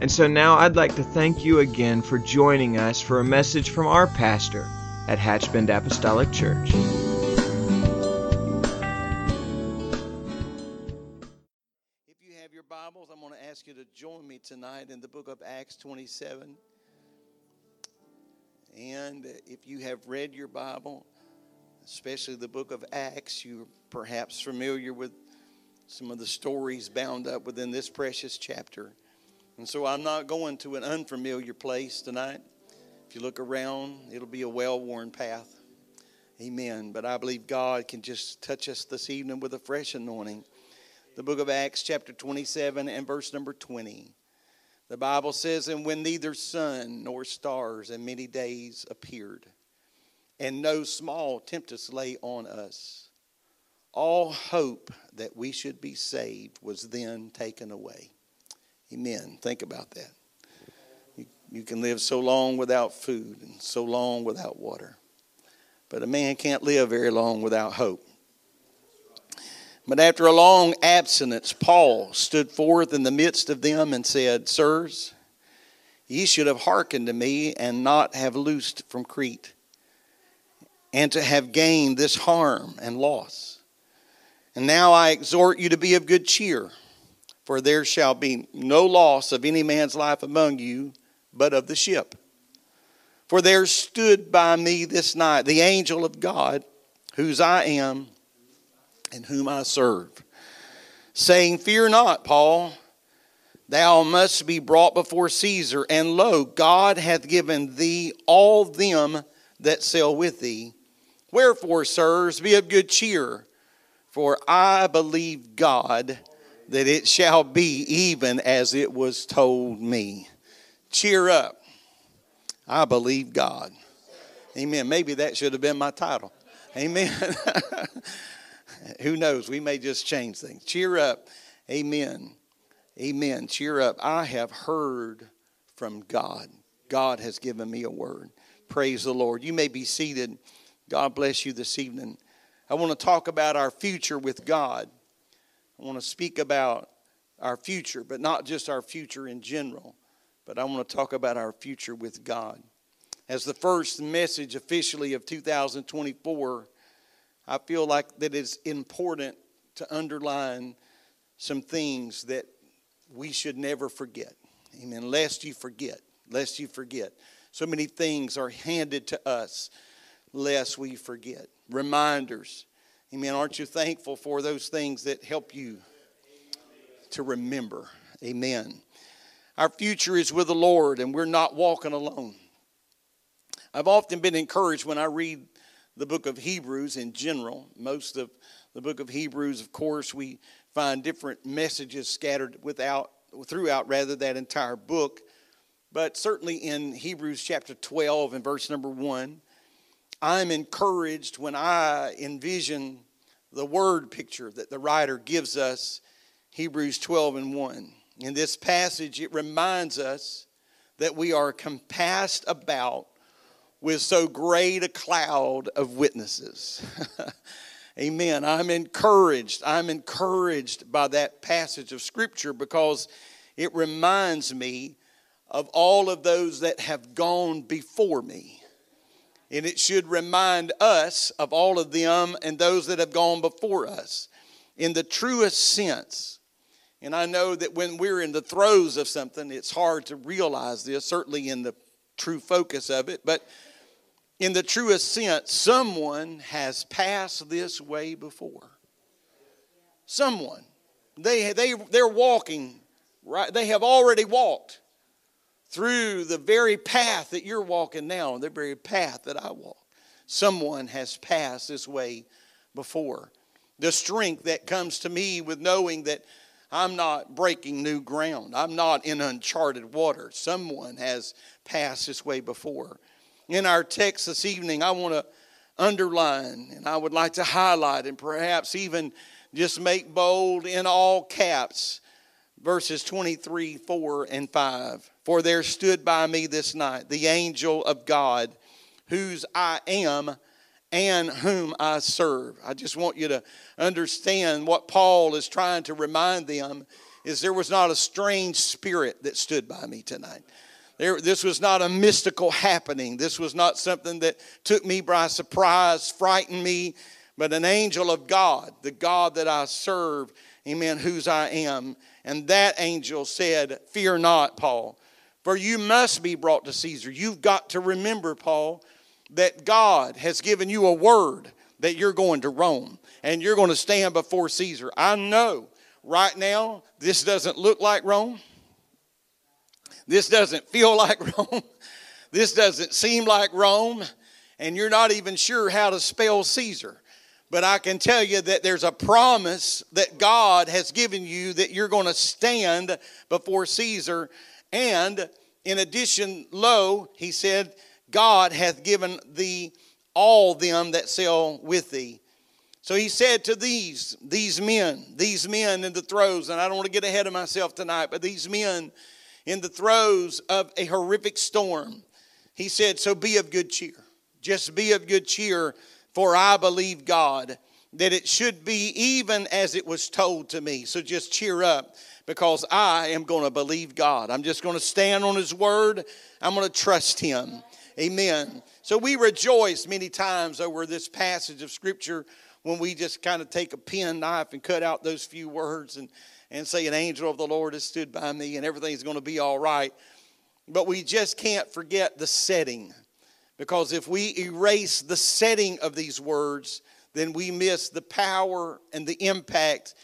And so now I'd like to thank you again for joining us for a message from our pastor at Hatchbend Apostolic Church. If you have your Bibles, I'm going to ask you to join me tonight in the book of Acts 27. And if you have read your Bible, especially the book of Acts, you're perhaps familiar with some of the stories bound up within this precious chapter. And so I'm not going to an unfamiliar place tonight. If you look around, it'll be a well worn path. Amen. But I believe God can just touch us this evening with a fresh anointing. The book of Acts, chapter 27, and verse number 20. The Bible says, And when neither sun nor stars in many days appeared, and no small tempest lay on us, all hope that we should be saved was then taken away. Amen. Think about that. You, you can live so long without food and so long without water. But a man can't live very long without hope. But after a long abstinence, Paul stood forth in the midst of them and said, Sirs, ye should have hearkened to me and not have loosed from Crete, and to have gained this harm and loss. And now I exhort you to be of good cheer, for there shall be no loss of any man's life among you, but of the ship. For there stood by me this night the angel of God, whose I am and whom I serve, saying, Fear not, Paul, thou must be brought before Caesar, and lo, God hath given thee all them that sail with thee. Wherefore, sirs, be of good cheer, for I believe God that it shall be even as it was told me. Cheer up. I believe God. Amen. Maybe that should have been my title. Amen. Who knows? We may just change things. Cheer up. Amen. Amen. Cheer up. I have heard from God. God has given me a word. Praise the Lord. You may be seated. God bless you this evening. I want to talk about our future with God. I want to speak about our future, but not just our future in general, but I want to talk about our future with God. As the first message officially of 2024, I feel like that it's important to underline some things that we should never forget. Amen. Lest you forget, lest you forget. So many things are handed to us, lest we forget. Reminders. Amen. Aren't you thankful for those things that help you to remember? Amen. Our future is with the Lord, and we're not walking alone. I've often been encouraged when I read the book of Hebrews in general. Most of the book of Hebrews, of course, we find different messages scattered without, throughout rather that entire book. But certainly in Hebrews chapter 12 and verse number 1, I'm encouraged when I envision the word picture that the writer gives us, Hebrews 12 and 1. In this passage, it reminds us that we are compassed about with so great a cloud of witnesses. Amen. I'm encouraged. I'm encouraged by that passage of Scripture because it reminds me of all of those that have gone before me. And it should remind us of all of them and those that have gone before us in the truest sense. And I know that when we're in the throes of something, it's hard to realize this, certainly in the true focus of it. But in the truest sense, someone has passed this way before. Someone. They, they, they're walking, right? They have already walked through the very path that you're walking now, the very path that I walk. Someone has passed this way before. The strength that comes to me with knowing that I'm not breaking new ground. I'm not in uncharted water. Someone has passed this way before. In our text this evening, I want to underline and I would like to highlight and perhaps even just make bold in all caps verses 23, 4, and 5. For there stood by me this night the angel of God, whose I am and whom I serve. I just want you to understand what Paul is trying to remind them is there was not a strange spirit that stood by me tonight. There, this was not a mystical happening. This was not something that took me by surprise, frightened me, but an angel of God, the God that I serve, amen, whose I am. And that angel said, Fear not, Paul, for you must be brought to Caesar. You've got to remember, Paul, that God has given you a word that you're going to Rome and you're going to stand before Caesar. I know right now this doesn't look like Rome. This doesn't feel like Rome. This doesn't seem like Rome. And you're not even sure how to spell Caesar. But I can tell you that there's a promise that God has given you that you're going to stand before Caesar. And in addition, lo, he said, God hath given thee all them that sail with thee. So he said to these, these men, these men in the throes, and I don't want to get ahead of myself tonight, but these men in the throes of a horrific storm, he said, So be of good cheer. Just be of good cheer, for I believe God that it should be even as it was told to me. So just cheer up because I am going to believe God. I'm just going to stand on His word. I'm going to trust Him. Amen. So we rejoice many times over this passage of Scripture when we just kind of take a pen knife and cut out those few words and, and say, An angel of the Lord has stood by me and everything's going to be all right. But we just can't forget the setting. Because if we erase the setting of these words, then we miss the power and the impact,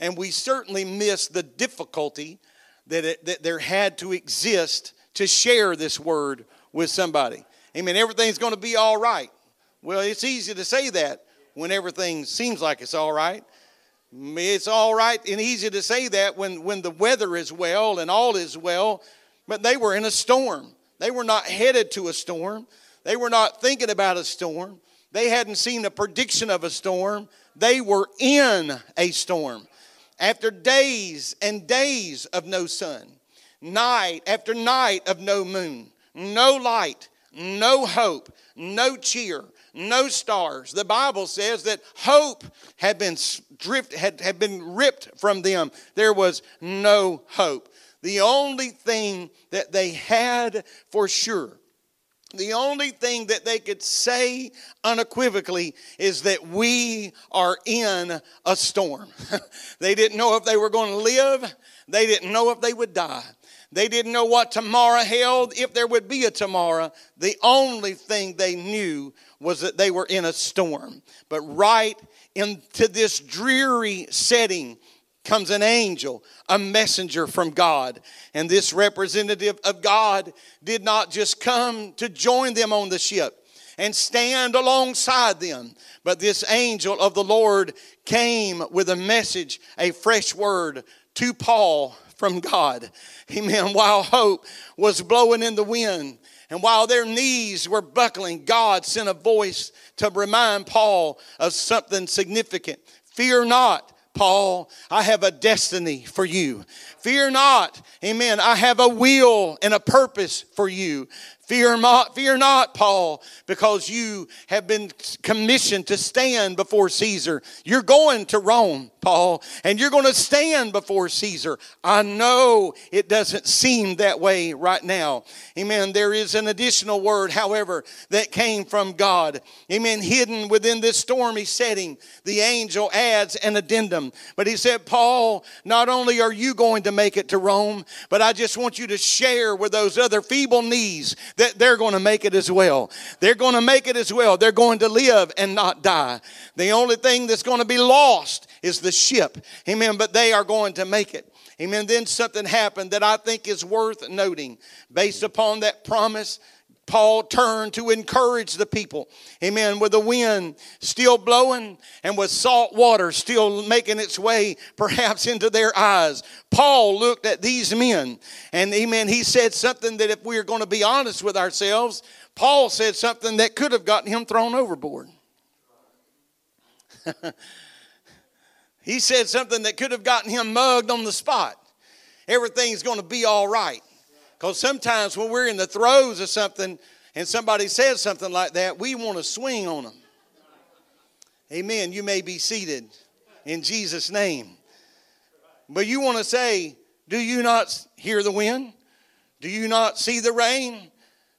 and we certainly miss the difficulty that, it, that there had to exist to share this word with somebody. Amen. Everything's going to be all right. Well, it's easy to say that when everything seems like it's all right. It's all right and easy to say that when, when the weather is well and all is well, but they were in a storm. They were not headed to a storm. They were not thinking about a storm. They hadn't seen a prediction of a storm. They were in a storm. After days and days of no sun, night after night of no moon, no light, no hope, no cheer, no stars. The Bible says that hope had been drift, had, had been ripped from them. There was no hope. The only thing that they had for sure, the only thing that they could say unequivocally is that we are in a storm. they didn't know if they were going to live, they didn't know if they would die. They didn't know what tomorrow held, if there would be a tomorrow. The only thing they knew was that they were in a storm. But right into this dreary setting comes an angel, a messenger from God. And this representative of God did not just come to join them on the ship and stand alongside them. But this angel of the Lord came with a message, a fresh word to Paul from God. Amen. While hope was blowing in the wind and while their knees were buckling, God sent a voice to remind Paul of something significant. Fear not. Paul, I have a destiny for you. Fear not. Amen. I have a will and a purpose for you. Fear not, fear not, Paul, because you have been commissioned to stand before Caesar. You're going to Rome, Paul, and you're going to stand before Caesar. I know it doesn't seem that way right now. Amen. There is an additional word, however, that came from God. Amen. Hidden within this stormy setting, the angel adds an addendum. But he said, Paul, not only are you going to make it to Rome, but I just want you to share with those other feeble knees that they're going to make it as well. They're going to make it as well. They're going to live and not die. The only thing that's going to be lost is the ship. Amen. But they are going to make it. Amen. Then something happened that I think is worth noting based upon that promise. Paul turned to encourage the people. Amen. With the wind still blowing and with salt water still making its way perhaps into their eyes. Paul looked at these men and, amen, he said something that if we are going to be honest with ourselves, Paul said something that could have gotten him thrown overboard. he said something that could have gotten him mugged on the spot. Everything's going to be all right. Because sometimes when we're in the throes of something and somebody says something like that, we want to swing on them. Amen. You may be seated in Jesus' name. But you want to say, Do you not hear the wind? Do you not see the rain?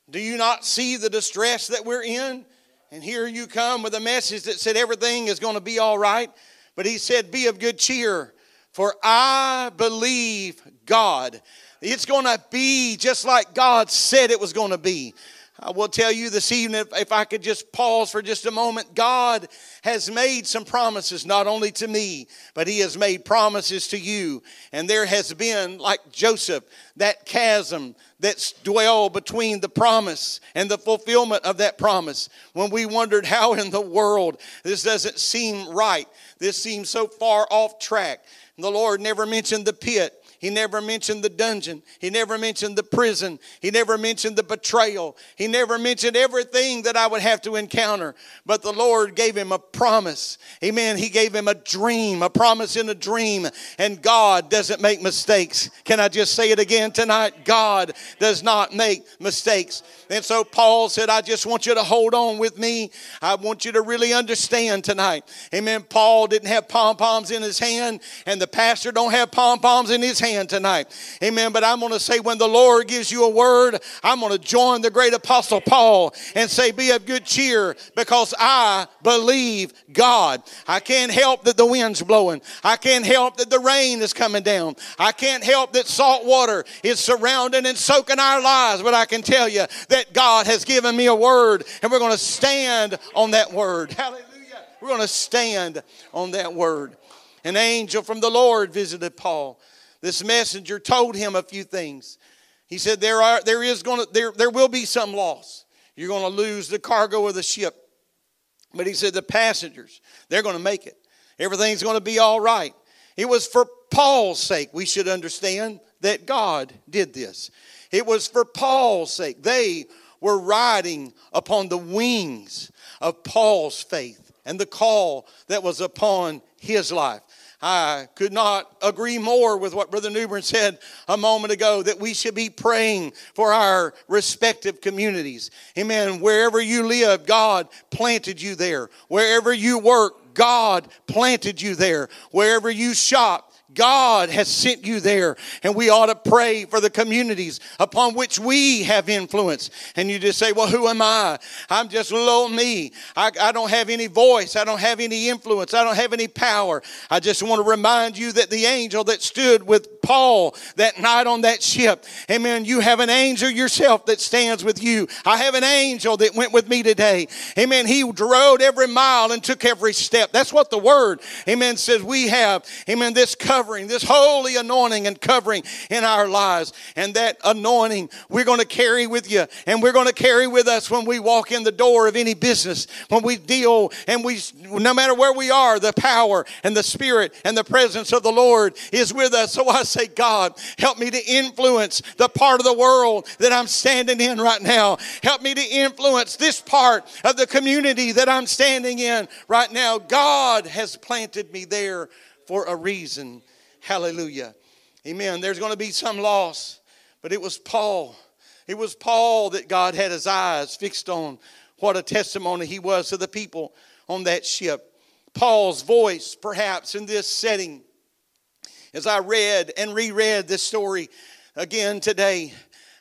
Do you not see the distress that we're in? And here you come with a message that said everything is going to be all right. But he said, Be of good cheer, for I believe God. It's going to be just like God said it was going to be. I will tell you this evening, if, if, I could just pause for just a moment, God has made some promises, not only to me, but He has made promises to you. And there has been, like Joseph, that chasm that's dwelled between the promise and the fulfillment of that promise. When we wondered how in the world this doesn't seem right, this seems so far off track. The Lord never mentioned the pit. He never mentioned the dungeon. He never mentioned the prison. He never mentioned the betrayal. He never mentioned everything that I would have to encounter. But the Lord gave him a promise. Amen. He gave him a dream, a promise in a dream. And God doesn't make mistakes. Can I just say it again tonight? God does not make mistakes. And so Paul said, I just want you to hold on with me. I want you to really understand tonight. Amen. Paul didn't have pom poms in his hand, and the pastor don't have pom poms in his hand tonight. Amen. But I'm going to say, when the Lord gives you a word, I'm going to join the great apostle Paul and say, Be of good cheer because I believe God. I can't help that the wind's blowing. I can't help that the rain is coming down. I can't help that salt water is surrounding and soaking our lives. But I can tell you God has given me a word and we're going to stand on that word. Hallelujah. We're going to stand on that word. An angel from the Lord visited Paul this messenger told him a few things. He said, There, are, there, is gonna, there, there will be some loss. You're going to lose the cargo of the ship. But he said, The passengers, they're going to make it. Everything's going to be all right. It was for Paul's sake, we should understand that God did this. It was for Paul's sake. They were riding upon the wings of Paul's faith and the call that was upon his life. I could not agree more with what Brother Newbern said a moment ago that we should be praying for our respective communities. Amen. Wherever you live, God planted you there. Wherever you work, God planted you there. Wherever you shop, God has sent you there, and we ought to pray for the communities upon which we have influence. And you just say, Well, who am I? I'm just little me. I, I don't have any voice. I don't have any influence. I don't have any power. I just want to remind you that the angel that stood with Paul that night on that ship, amen, you have an angel yourself that stands with you. I have an angel that went with me today. Amen. He rode every mile and took every step. That's what the word, amen, says we have. Amen. This covering, this holy anointing and covering in our lives. And that anointing we're going to carry with you and we're going to carry with us when we walk in the door of any business, when we deal and we, no matter where we are, the power and the spirit and the presence of the Lord is with us. So I say, God, help me to influence the part of the world that I'm standing in right now. Help me to influence this part of the community that I'm standing in right now. God has planted me there for a reason. Hallelujah. Amen. There's going to be some loss, but it was Paul. It was Paul that God had his eyes fixed on. What a testimony he was to the people on that ship. Paul's voice, perhaps in this setting, as I read and reread this story again today,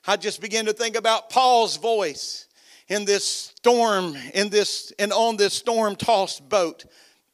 I just began to think about Paul's voice in this storm, in this and on this storm tossed boat.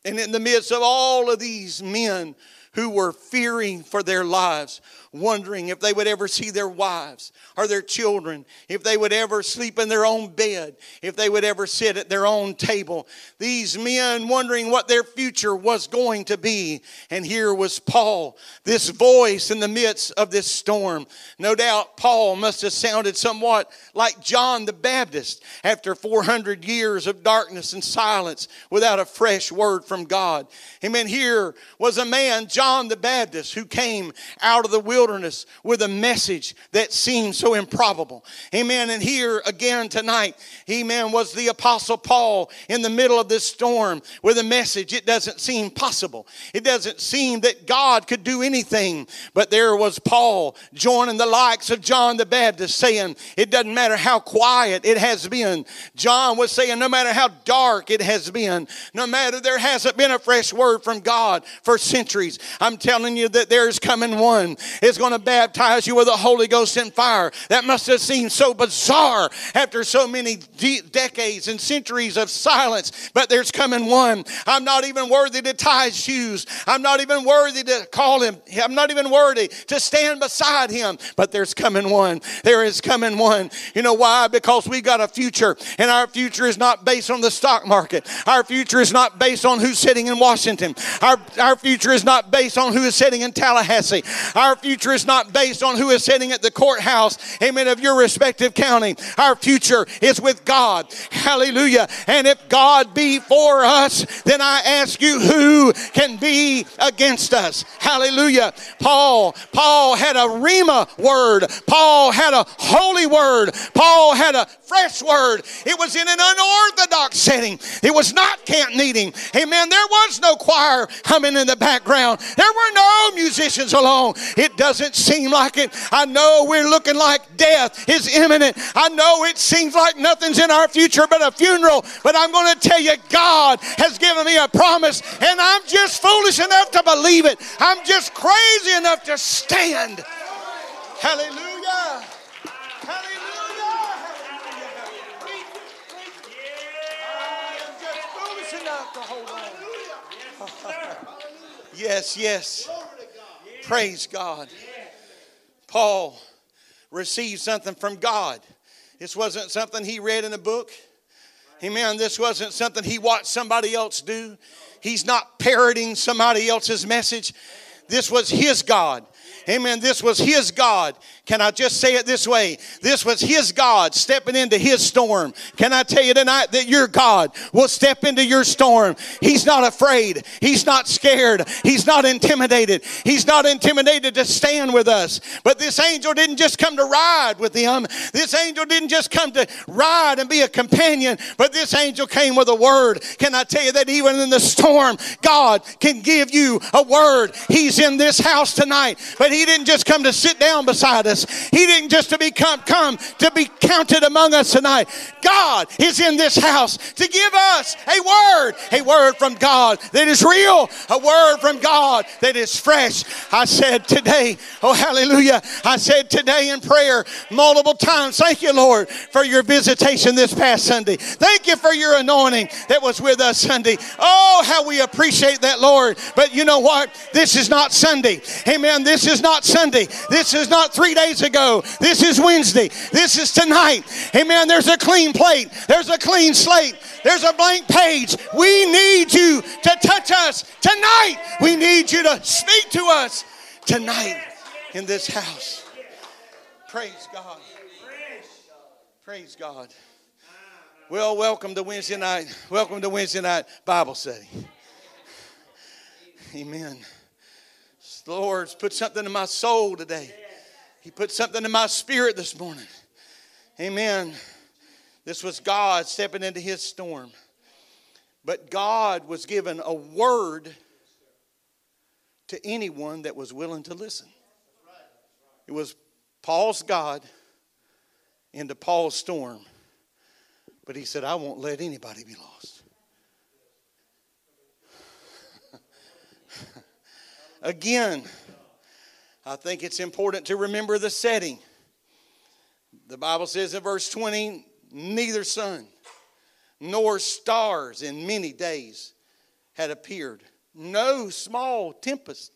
And in the midst of all of these men who were fearing for their lives, wondering if they would ever see their wives or their children, if they would ever sleep in their own bed, if they would ever sit at their own table. These men wondering what their future was going to be. And here was Paul, this voice in the midst of this storm. No doubt Paul must have sounded somewhat like John the Baptist after 400 years of darkness and silence without a fresh word from God. Amen. Here was a man, John the Baptist, who came out of the wilderness with a message that seemed so improbable. Amen. And here again tonight, amen, was the Apostle Paul in the middle of this storm with a message. It doesn't seem possible. It doesn't seem that God could do anything. But there was Paul joining the likes of John the Baptist saying, It doesn't matter how quiet it has been. John was saying, No matter how dark it has been, no matter there hasn't been a fresh word from God for centuries, I'm telling you that there's coming one is going to baptize you with the Holy Ghost and fire. That must have seemed so bizarre after so many de- decades and centuries of silence. But there's coming one. I'm not even worthy to tie his shoes. I'm not even worthy to call him. I'm not even worthy to stand beside him. But there's coming one. There is coming one. You know why? Because we got a future, and our future is not based on the stock market. Our future is not based on who's sitting in Washington. Our, our future is not based on who is sitting in Tallahassee. Our future is not based on who is sitting at the courthouse, amen, of your respective county. Our future is with God. Hallelujah. And if God be for us, then I ask you, who can be against us? Hallelujah. Paul, Paul had a rhema word. Paul had a holy word. Paul had a fresh word. It was in an unorthodox setting. It was not camp meeting. Amen. There was no choir humming in the background. There were no musicians alone. It doesn't seem like it. I know we're looking like death is imminent. I know it seems like nothing's in our future but a funeral. But I'm going to tell you, God has given me a promise, and I'm just foolish enough to believe it. I'm just crazy enough to stand. Hallelujah. Hallelujah. Yes, yes. Praise God. Paul received something from God. This wasn't something he read in a book. Amen. This wasn't something he watched somebody else do. He's not parroting somebody else's message. This was his God. Amen. This was his God. Can I just say it this way? This was his God stepping into his storm. Can I tell you tonight that your God will step into your storm? He's not afraid. He's not scared. He's not intimidated. He's not intimidated to stand with us. But this angel didn't just come to ride with him. This angel didn't just come to ride and be a companion, but this angel came with a word. Can I tell you that even in the storm, God can give you a word. He's in this house tonight, but he didn't just come to sit down beside us. He didn't just to become come to be counted among us tonight. God is in this house to give us a word, a word from God that is real, a word from God that is fresh. I said today, oh hallelujah. I said today in prayer multiple times, thank you, Lord, for your visitation this past Sunday. Thank you for your anointing that was with us Sunday. Oh, how we appreciate that, Lord. But you know what? This is not Sunday. Amen. This is not Sunday. This is not three days ago. This is Wednesday. This is tonight. Amen. There's a clean plate. There's a clean slate. There's a blank page. We need you to touch us tonight. We need you to speak to us tonight in this house. Praise God. Praise God. Well, welcome to Wednesday night. Welcome to Wednesday night Bible study. Amen. The Lord's put something in my soul today. He put something in my spirit this morning. Amen. This was God stepping into his storm. But God was given a word to anyone that was willing to listen. It was Paul's God into Paul's storm. But he said, I won't let anybody be lost. Again, I think it's important to remember the setting. The Bible says in verse 20, neither sun nor stars in many days had appeared. No small tempest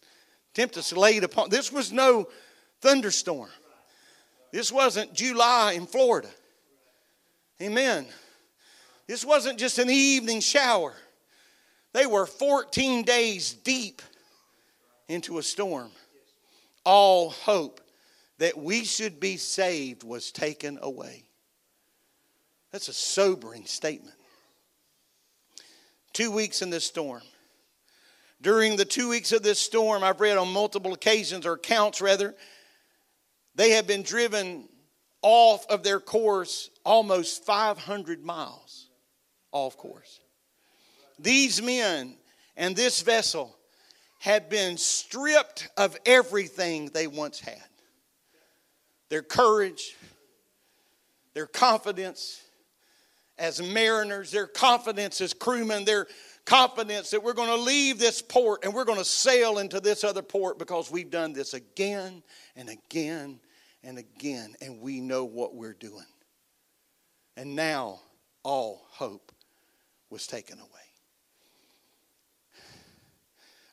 Tempest laid upon. This was no thunderstorm. This wasn't July in Florida. Amen. This wasn't just an evening shower. They were 14 days deep into a storm. All hope that we should be saved was taken away. That's a sobering statement. Two weeks in this storm. During the two weeks of this storm, I've read on multiple occasions, or counts rather, they have been driven off of their course almost 500 miles off course. These men and this vessel had been stripped of everything they once had their courage, their confidence as mariners, their confidence as crewmen, their confidence that we're going to leave this port and we're going to sail into this other port because we've done this again and again and again, and we know what we're doing. And now all hope was taken away.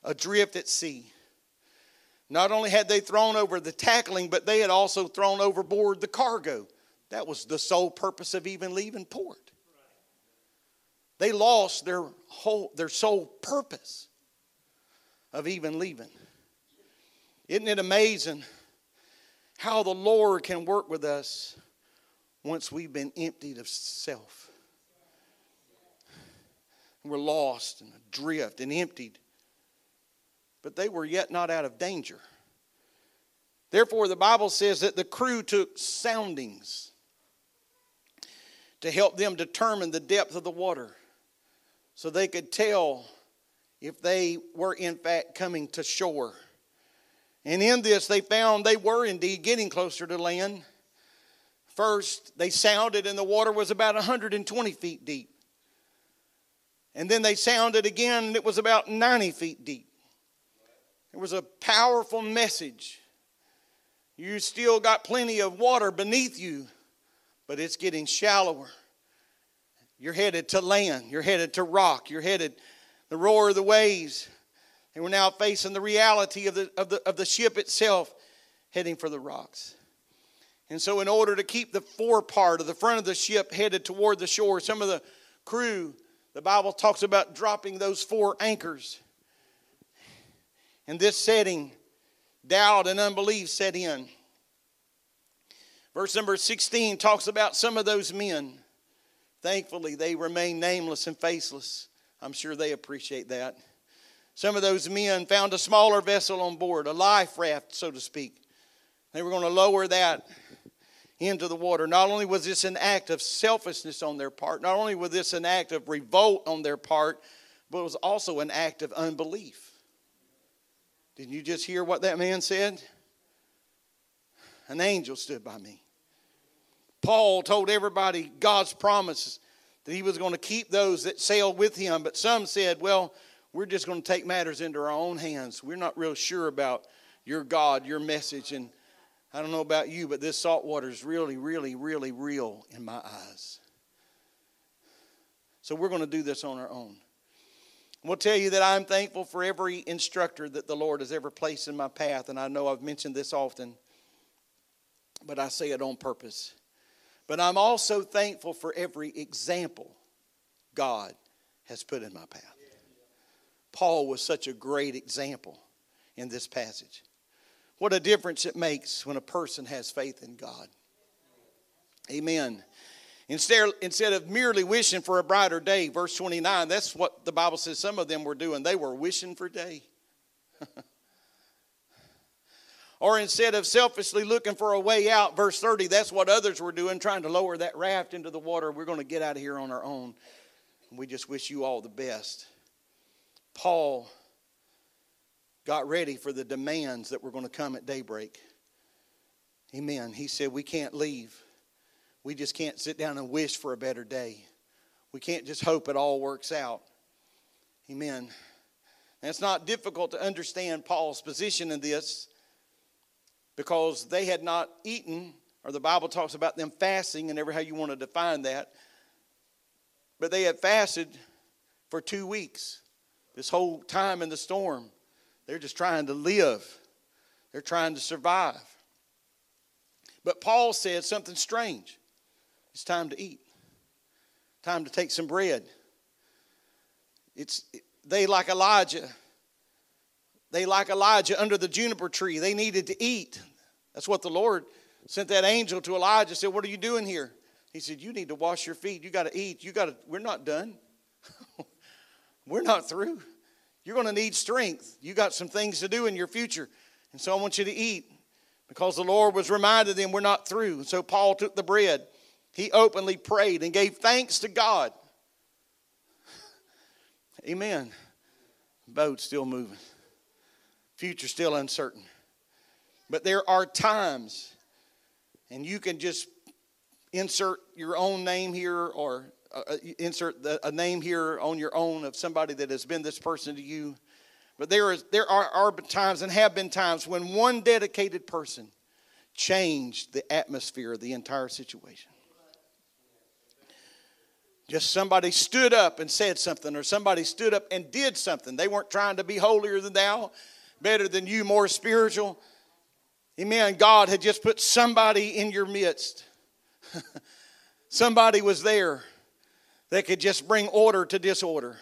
Adrift at sea. Not only had they thrown over the tackling, but they had also thrown overboard the cargo. That was the sole purpose of even leaving port. They lost their whole their sole purpose of even leaving. Isn't it amazing how the Lord can work with us once we've been emptied of self? We're lost and adrift and emptied. But they were yet not out of danger. Therefore, the Bible says that the crew took soundings to help them determine the depth of the water so they could tell if they were in fact coming to shore. And in this, they found they were indeed getting closer to land. First, they sounded, and the water was about 120 feet deep. And then they sounded again, and it was about 90 feet deep. It was a powerful message. You still got plenty of water beneath you, but it's getting shallower. You're headed to land. You're headed to rock. You're headed the roar of the waves. And we're now facing the reality of the, of the, of the ship itself heading for the rocks. And so, in order to keep the forepart of the front of the ship headed toward the shore, some of the crew, the Bible talks about dropping those four anchors. In this setting, doubt and unbelief set in. Verse number 16 talks about some of those men Thankfully, they remain nameless and faceless. I'm sure they appreciate that. Some of those men found a smaller vessel on board, a life raft, so to speak. They were going to lower that into the water. Not only was this an act of selfishness on their part, not only was this an act of revolt on their part, but it was also an act of unbelief. Didn't you just hear what that man said? An angel stood by me. Paul told everybody God's promises that he was going to keep those that sailed with him, but some said, well, we're just going to take matters into our own hands. We're not real sure about your God, your message, and I don't know about you, but this salt water is really, really, really real in my eyes. So we're going to do this on our own. We'll tell you that I'm thankful for every instructor that the Lord has ever placed in my path, and I know I've mentioned this often, but I say it on purpose. But I'm also thankful for every example God has put in my path. Paul was such a great example in this passage. What a difference it makes when a person has faith in God. Amen. Instead, instead of merely wishing for a brighter day, verse 29, that's what the Bible says some of them were doing. They were wishing for day. Or instead of selfishly looking for a way out, verse 30, that's what others were doing, trying to lower that raft into the water. We're going to get out of here on our own. We just wish you all the best. Paul got ready for the demands that were going to come at daybreak. Amen. He said, We can't leave. We just can't sit down and wish for a better day. We can't just hope it all works out. Amen. And it's not difficult to understand Paul's position in this because they had not eaten, or the Bible talks about them fasting, and every how you want to define that. But they had fasted for two weeks, this whole time in the storm. They're just trying to live, they're trying to survive. But Paul said something strange it's time to eat, time to take some bread. It's, they, like Elijah, they, like Elijah, under the juniper tree, they needed to eat. That's what the Lord sent that angel to Elijah. Said, "What are you doing here?" He said, "You need to wash your feet. You got to eat. You got to. We're not done. we're not through. You're going to need strength. You got some things to do in your future, and so I want you to eat." Because the Lord was reminded them we're not through. So Paul took the bread. He openly prayed and gave thanks to God. Amen. Boat still moving. Future still uncertain. But there are times, and you can just insert your own name here or uh, uh, insert the, a name here on your own of somebody that has been this person to you. But there, is, there are, are times and have been times when one dedicated person changed the atmosphere of the entire situation. Just somebody stood up and said something, or somebody stood up and did something. They weren't trying to be holier than thou, better than you, more spiritual. Amen. God had just put somebody in your midst. somebody was there that could just bring order to disorder.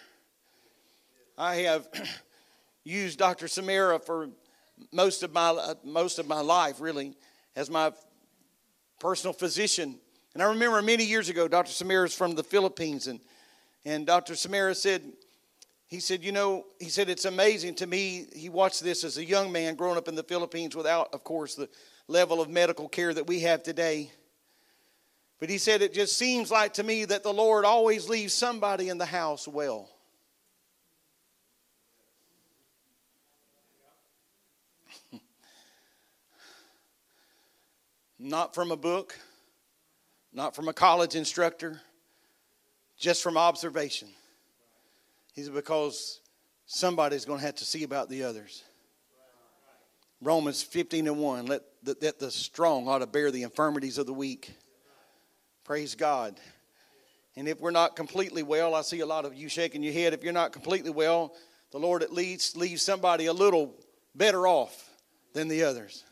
I have used Dr. Samara for most of my uh, most of my life, really, as my personal physician. And I remember many years ago, Dr. Samara is from the Philippines, and and Dr. Samara said, he said, You know, he said, it's amazing to me. He watched this as a young man growing up in the Philippines without, of course, the level of medical care that we have today. But he said, It just seems like to me that the Lord always leaves somebody in the house well. not from a book, not from a college instructor, just from observation. He said, because somebody's going to have to see about the others. Romans 15 and 1, let the, that the strong ought to bear the infirmities of the weak. Praise God. And if we're not completely well, I see a lot of you shaking your head. If you're not completely well, the Lord at least leaves somebody a little better off than the others.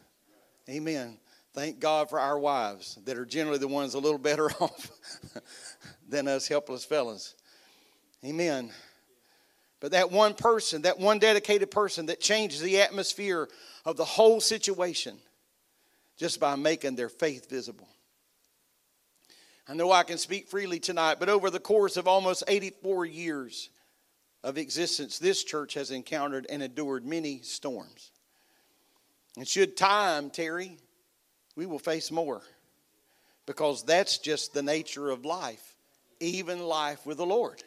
Amen. Thank God for our wives that are generally the ones a little better off than us helpless fellas. Amen. But that one person, that one dedicated person that changes the atmosphere of the whole situation just by making their faith visible. I know I can speak freely tonight, but over the course of almost 84 years of existence, this church has encountered and endured many storms. And should time tarry, we will face more because that's just the nature of life, even life with the Lord.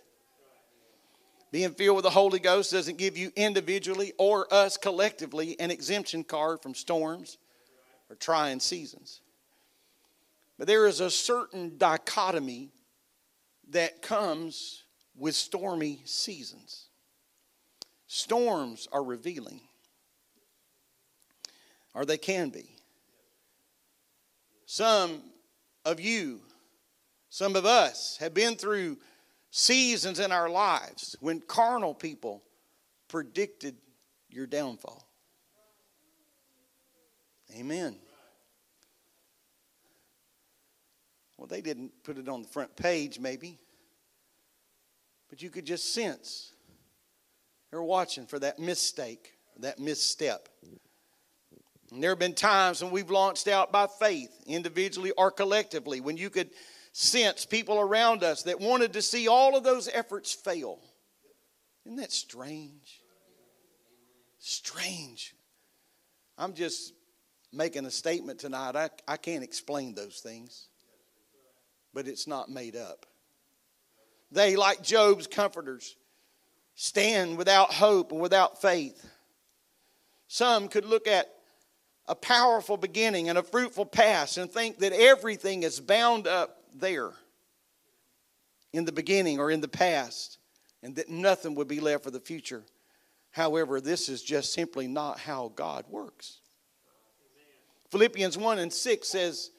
Being filled with the Holy Ghost doesn't give you individually or us collectively an exemption card from storms or trying seasons. But there is a certain dichotomy that comes with stormy seasons. Storms are revealing, or they can be. Some of you, some of us have been through seasons in our lives when carnal people predicted your downfall. Amen. Well, they didn't put it on the front page, maybe, but you could just sense they're watching for that mistake, that misstep. And there have been times when we've launched out by faith, individually or collectively, when you could sense people around us that wanted to see all of those efforts fail. Isn't that strange? Strange. I'm just making a statement tonight. I, I can't explain those things, but it's not made up. They, like Job's comforters, stand without hope and without faith. Some could look at a powerful beginning and a fruitful past and think that everything is bound up there in the beginning or in the past and that nothing would be left for the future. However, this is just simply not how God works. Philippians 1 and 6 says,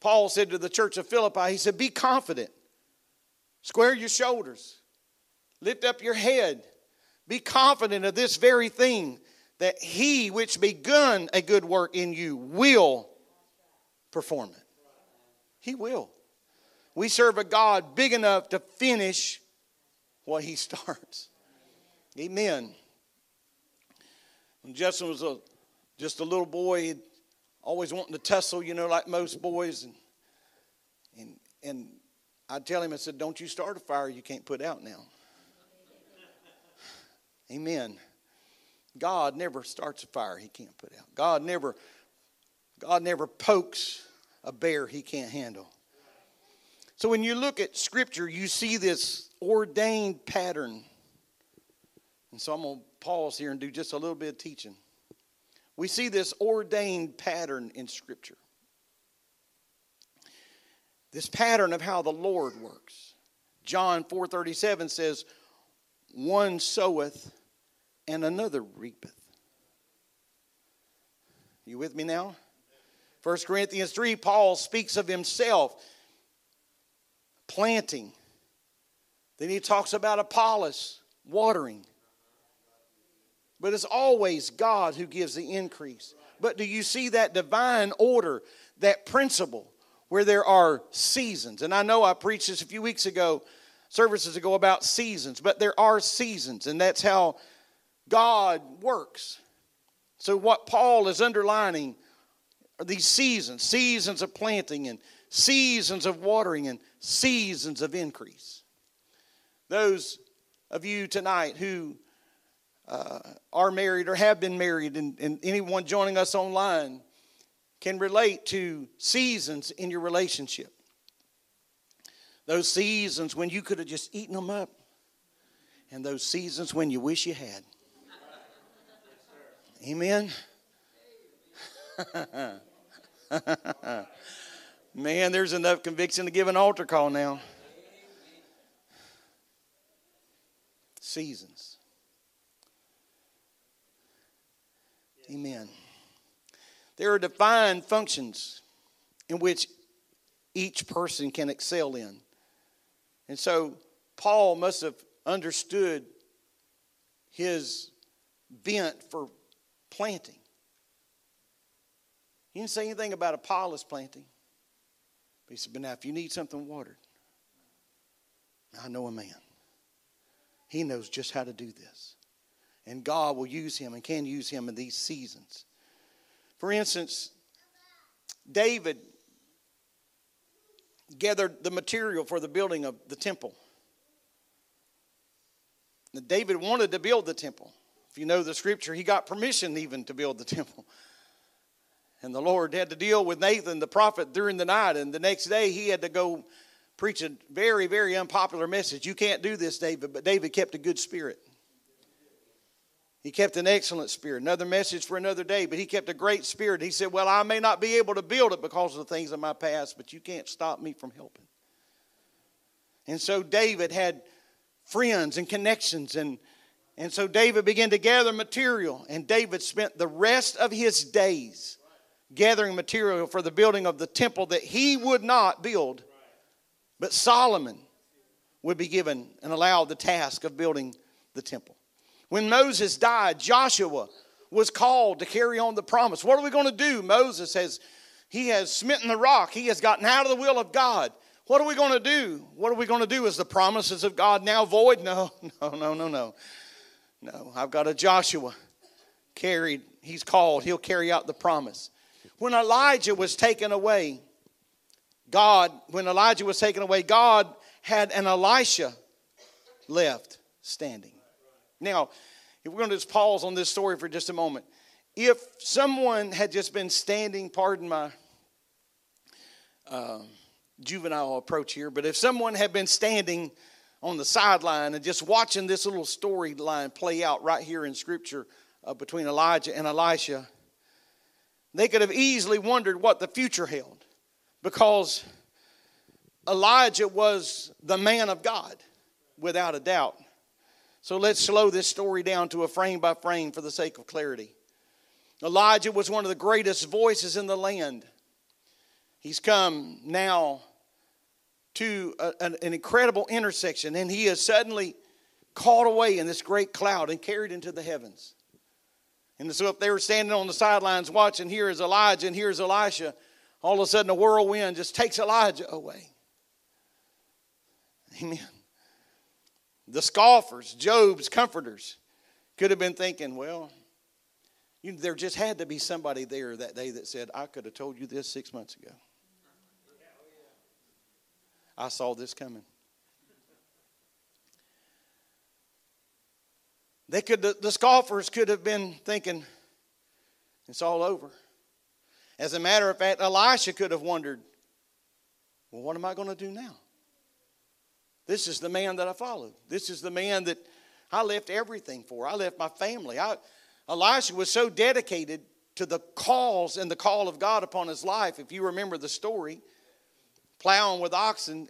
Paul said to the church of Philippi, he said, Be confident, square your shoulders, lift up your head, be confident of this very thing that he which begun a good work in you will perform it. He will. We serve a God big enough to finish what he starts. Amen. When Justin was a, just a little boy, always wanting to tussle, you know, like most boys. And, and, and I'd tell him, I said, Don't you start a fire you can't put out now. Amen. God never starts a fire he can't put out. God never, God never pokes a bear he can't handle. So when you look at Scripture, you see this ordained pattern. And so I'm going to pause here and do just a little bit of teaching. We see this ordained pattern in Scripture. This pattern of how the Lord works. John 4:37 says, "One soweth and another reapeth." You with me now? 1 Corinthians 3, Paul speaks of himself planting. Then he talks about Apollos watering. But it's always God who gives the increase. But do you see that divine order, that principle, where there are seasons? And I know I preached this a few weeks ago, services ago, about seasons, but there are seasons, and that's how God works. So, what Paul is underlining are these seasons seasons of planting, and seasons of watering, and seasons of increase. Those of you tonight who uh, are married or have been married, and, and anyone joining us online can relate to seasons in your relationship. Those seasons when you could have just eaten them up, and those seasons when you wish you had. Amen. Man, there's enough conviction to give an altar call now. Seasons. Amen. There are defined functions in which each person can excel in. And so Paul must have understood his bent for planting. He didn't say anything about Apollos planting. But he said, But now, if you need something watered, I know a man. He knows just how to do this. And God will use him and can use him in these seasons. For instance, David gathered the material for the building of the temple. David wanted to build the temple. If you know the scripture, he got permission even to build the temple. And the Lord had to deal with Nathan, the prophet, during the night. And the next day, he had to go preach a very, very unpopular message. You can't do this, David. But David kept a good spirit. He kept an excellent spirit. Another message for another day, but he kept a great spirit. He said, Well, I may not be able to build it because of the things of my past, but you can't stop me from helping. And so David had friends and connections, and, and so David began to gather material, and David spent the rest of his days gathering material for the building of the temple that he would not build, but Solomon would be given and allowed the task of building the temple. When Moses died, Joshua was called to carry on the promise. What are we going to do? Moses has he has smitten the rock. He has gotten out of the will of God. What are we going to do? What are we going to do? Is the promises of God now void? No, no, no, no, no. No, I've got a Joshua carried. He's called. He'll carry out the promise. When Elijah was taken away, God, when Elijah was taken away, God had an Elisha left standing. Now, if we're going to just pause on this story for just a moment, if someone had just been standing, pardon my uh, juvenile approach here, but if someone had been standing on the sideline and just watching this little storyline play out right here in Scripture uh, between Elijah and Elisha, they could have easily wondered what the future held because Elijah was the man of God, without a doubt. So let's slow this story down to a frame by frame for the sake of clarity. Elijah was one of the greatest voices in the land. He's come now to a, an, an incredible intersection, and he is suddenly caught away in this great cloud and carried into the heavens. And so if they were standing on the sidelines watching, here is Elijah and here's Elisha, all of a sudden a whirlwind just takes Elijah away. Amen. The scoffers, Job's comforters, could have been thinking, well, you there just had to be somebody there that day that said, I could have told you this six months ago. I saw this coming. They could the, the scoffers could have been thinking, it's all over. As a matter of fact, Elisha could have wondered, well, what am I going to do now? This is the man that I followed. This is the man that I left everything for. I left my family. I, Elisha was so dedicated to the cause and the call of God upon his life. If you remember the story, plowing with oxen,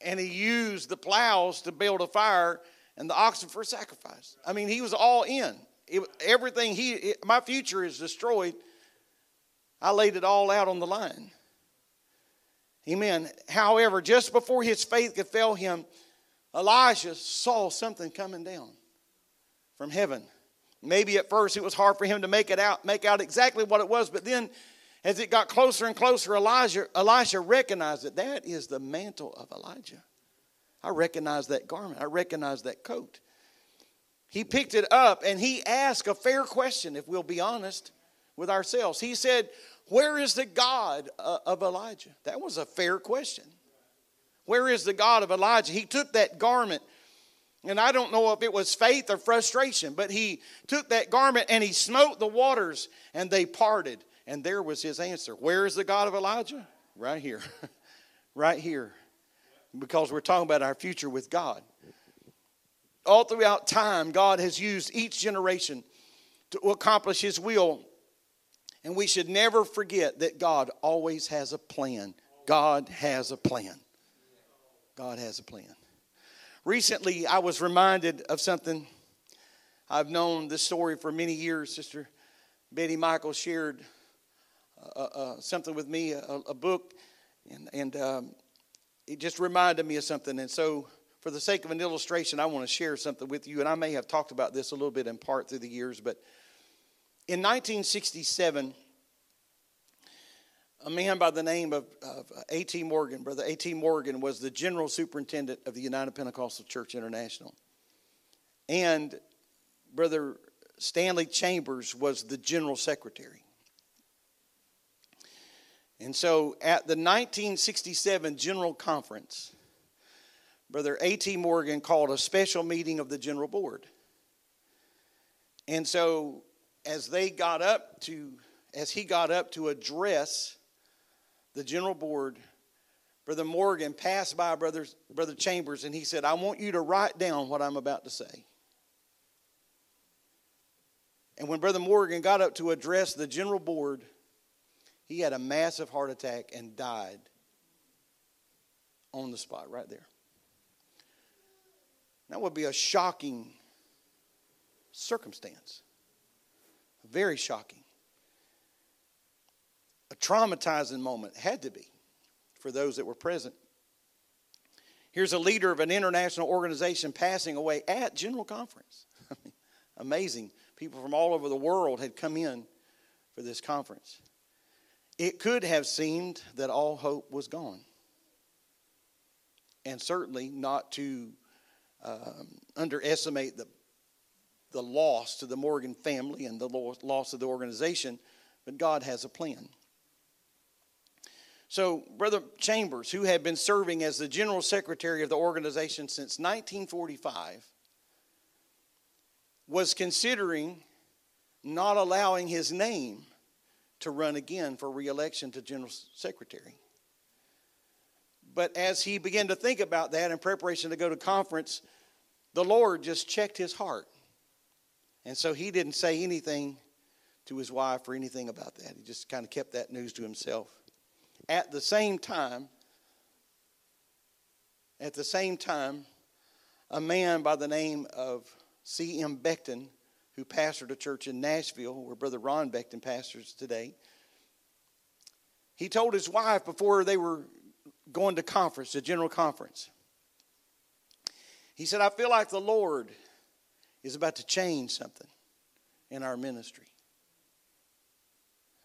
and he used the plows to build a fire and the oxen for sacrifice. I mean, he was all in. It, everything he, it, my future is destroyed. I laid it all out on the line. Amen. However, just before his faith could fail him, Elijah saw something coming down from heaven. Maybe at first it was hard for him to make it out, make out exactly what it was, but then as it got closer and closer, Elijah, Elisha recognized that that is the mantle of Elijah. I recognize that garment. I recognize that coat. He picked it up and he asked a fair question, if we'll be honest with ourselves. He said, Where is the God uh, of Elijah? That was a fair question. Where is the God of Elijah? He took that garment, and I don't know if it was faith or frustration, but he took that garment and he smote the waters, and they parted. And there was his answer. Where is the God of Elijah? Right here. right here. Because we're talking about our future with God. All throughout time, God has used each generation to accomplish his will. And we should never forget that God always has a plan. God has a plan. God has a plan. Recently, I was reminded of something. I've known this story for many years. Sister Betty Michael shared Uh, uh, something with me, a, book, and, and um, it just reminded me of something. And so, for the sake of an illustration, I want to share something with you. And I may have talked about this a little bit in part through the years, but in 1967, a man by the name of, of uh, A.T. Morgan, Brother A.T. Morgan, was the general superintendent of the United Pentecostal Church International. And Brother Stanley Chambers was the general secretary. And so at the 1967 General Conference, Brother A.T. Morgan called a special meeting of the General Board. And so as they got up to, as he got up to address the General Board, Brother Morgan passed by Brother, Brother Chambers and he said, I want you to write down what I'm about to say. And when Brother Morgan got up to address the General Board, he had a massive heart attack and died on the spot right there. That would be a shocking circumstance. Very shocking. A traumatizing moment. had to be for those that were present. Here's a leader of an international organization passing away at General Conference. Amazing. People from all over the world had come in for this conference it could have seemed that all hope was gone. And certainly not to um, underestimate the, the loss to the Morgan family and the loss of the organization, but God has a plan. So, Brother Chambers, who had been serving as the general secretary of the organization since 1945, was considering not allowing his name to run again for reelection to general secretary. But as he began to think about that in preparation to go to conference, the Lord just checked his heart. And so he didn't say anything to his wife or anything about that. He just kind of kept that news to himself. At the same time, at the same time, a man by the name of C.M. Becton who pastored a church in Nashville, where Brother Ron Becton pastors today, he told his wife before they were going to conference, a general conference, he said, I feel like the Lord is about to change something in our ministry.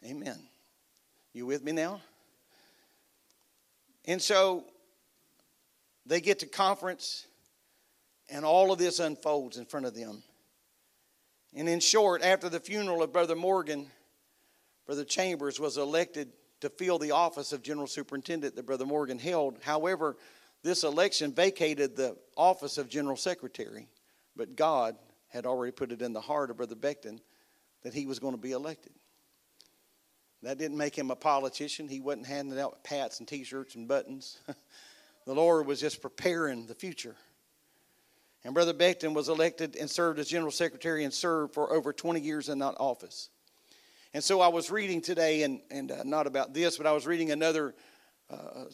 Amen. You with me now? And so they get to conference, and all of this unfolds in front of them. And in short, after the funeral of Brother Morgan, Brother Chambers was elected to fill the office of General Superintendent that Brother Morgan held. However, this election vacated the office of General Secretary, but God had already put it in the heart of Brother Becton that he was going to be elected. That didn't make him a politician. He wasn't handing out pats and t shirts and buttons. the Lord was just preparing the future. And Brother Becton was elected and served as General Secretary and served for over 20 years in that office. And so I was reading today, and, and uh, not about this, but I was reading another uh,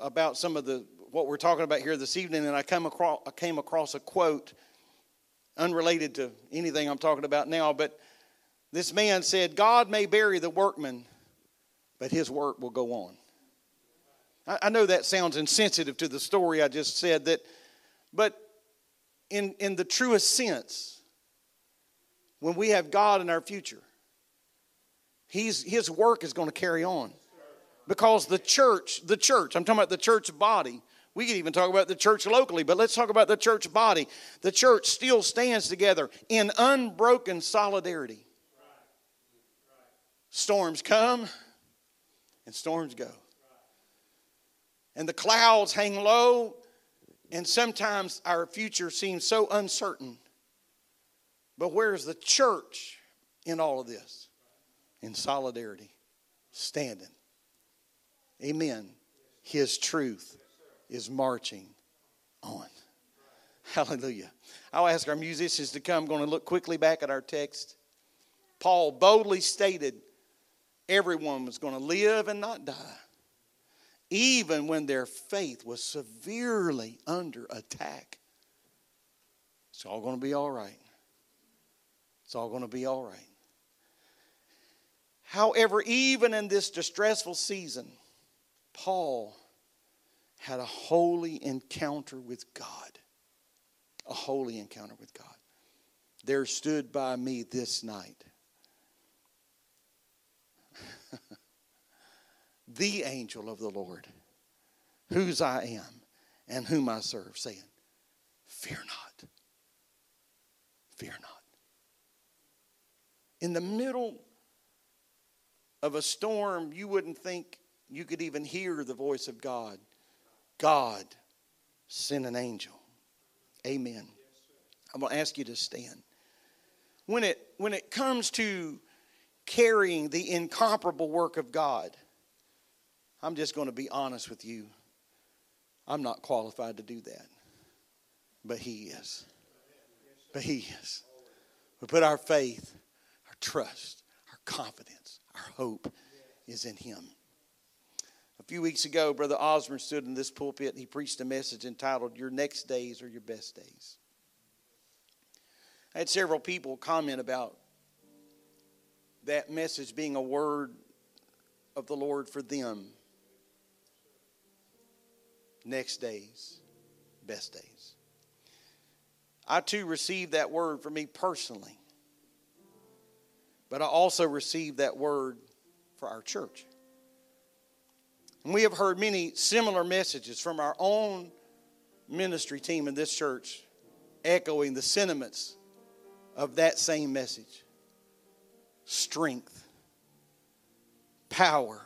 about some of the what we're talking about here this evening, and I come across I came across a quote unrelated to anything I'm talking about now, but this man said, God may bury the workman, but his work will go on. I, I know that sounds insensitive to the story I just said, that, but in, in the truest sense, when we have God in our future, he's, his work is going to carry on. Because the church, the church, I'm talking about the church body, we could even talk about the church locally, but let's talk about the church body. The church still stands together in unbroken solidarity. Storms come and storms go. And the clouds hang low, and sometimes our future seems so uncertain. But where's the church in all of this? In solidarity, standing. Amen. His truth is marching on. Hallelujah. I'll ask our musicians to come. I'm going to look quickly back at our text. Paul boldly stated everyone was going to live and not die, even when their faith was severely under attack. It's all going to be all right. It's all going to be all right. However, even in this distressful season, Paul had a holy encounter with God. A holy encounter with God. There stood by me this night the angel of the Lord, whose I am and whom I serve, saying, Fear not. Fear not. In the middle of a storm, you wouldn't think you could even hear the voice of God. God sent an angel. Amen. I'm going to ask you to stand. When it, when it comes to carrying the incomparable work of God, I'm just going to be honest with you. I'm not qualified to do that. But He is. But He is. We put our faith, our trust, our confidence, our hope is in Him. A few weeks ago, Brother Osborne stood in this pulpit and he preached a message entitled, Your Next Days Are Your Best Days. I had several people comment about that message being a word of the Lord for them next days, best days. I too received that word for me personally, but I also received that word for our church. And we have heard many similar messages from our own ministry team in this church echoing the sentiments of that same message strength, power,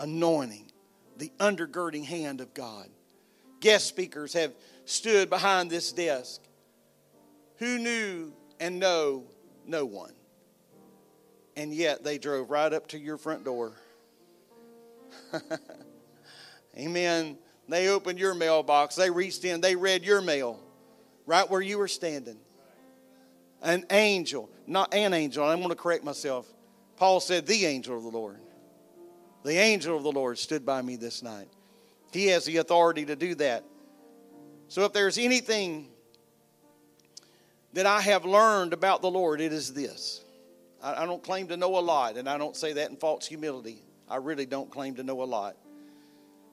anointing, the undergirding hand of God. Guest speakers have stood behind this desk who knew and know no one. And yet they drove right up to your front door. Amen. They opened your mailbox. They reached in. They read your mail right where you were standing. An angel, not an angel. I'm going to correct myself. Paul said, the angel of the Lord. The angel of the Lord stood by me this night. He has the authority to do that. So if there's anything that I have learned about the Lord, it is this. I, don't claim to know a lot, and I don't say that in false humility. I really don't claim to know a lot.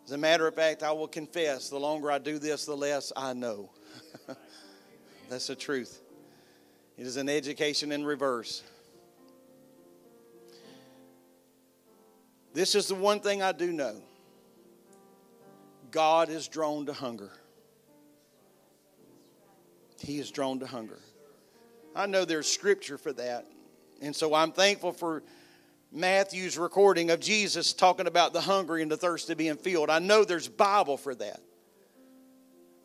As a matter of fact, I will confess the longer I do this, the less I know. That's the truth. It is an education in reverse. This is the one thing I do know God is drawn to hunger. He is drawn to hunger. I know there's scripture for that. And so I'm thankful for Matthew's recording of Jesus talking about the hungry and the thirsty being filled. I know there's Bible for that.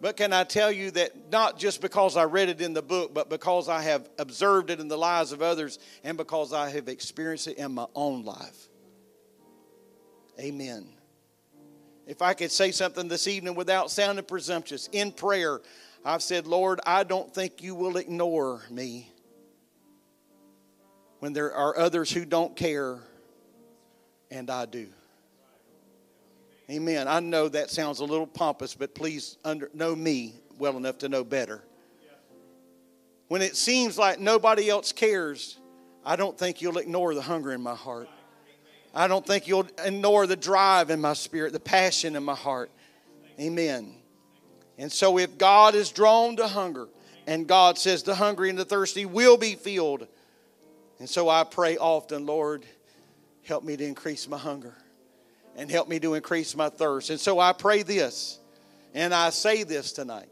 But can I tell you that not just because I read it in the book, but because I have observed it in the lives of others and because I have experienced it in my own life? Amen. If I could say something this evening without sounding presumptuous, in prayer, I've said, Lord, I don't think you will ignore me when there are others who don't care, and I do. Amen. I know that sounds a little pompous, but please under, know me well enough to know better. When it seems like nobody else cares, I don't think you'll ignore the hunger in my heart. I don't think you'll ignore the drive in my spirit, the passion in my heart. Amen. And so, if God is drawn to hunger, and God says the hungry and the thirsty will be filled, and so I pray often, Lord, help me to increase my hunger and help me to increase my thirst. And so I pray this, and I say this tonight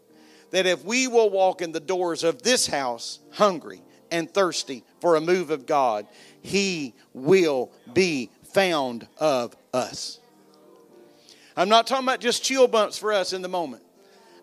that if we will walk in the doors of this house hungry and thirsty for a move of God, He will be found of us. I'm not talking about just chill bumps for us in the moment.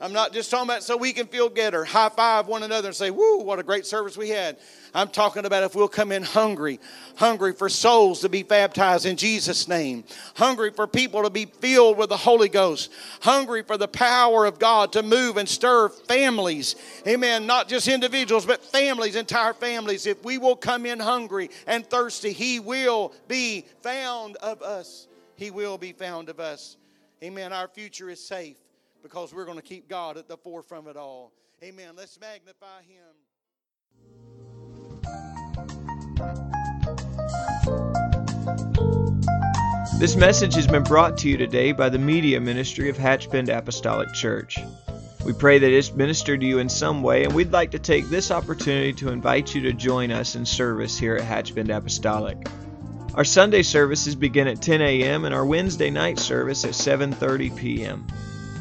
I'm not just talking about so we can feel good or high five one another and say, Woo, what a great service we had. I'm talking about if we'll come in hungry, hungry for souls to be baptized in Jesus' name, hungry for people to be filled with the Holy Ghost, hungry for the power of God to move and stir families. Amen. Not just individuals, but families, entire families. If we will come in hungry and thirsty, He will be found of us. He will be found of us. Amen. Our future is safe because we're going to keep God at the forefront of it all. Amen. Let's magnify Him. This message has been brought to you today by the media ministry of Hatch Bend Apostolic Church. We pray that it's ministered to you in some way, and we'd like to take this opportunity to invite you to join us in service here at Hatch Bend Apostolic. Our Sunday services begin at 10 a.m. and our Wednesday night service at 7:30 p.m.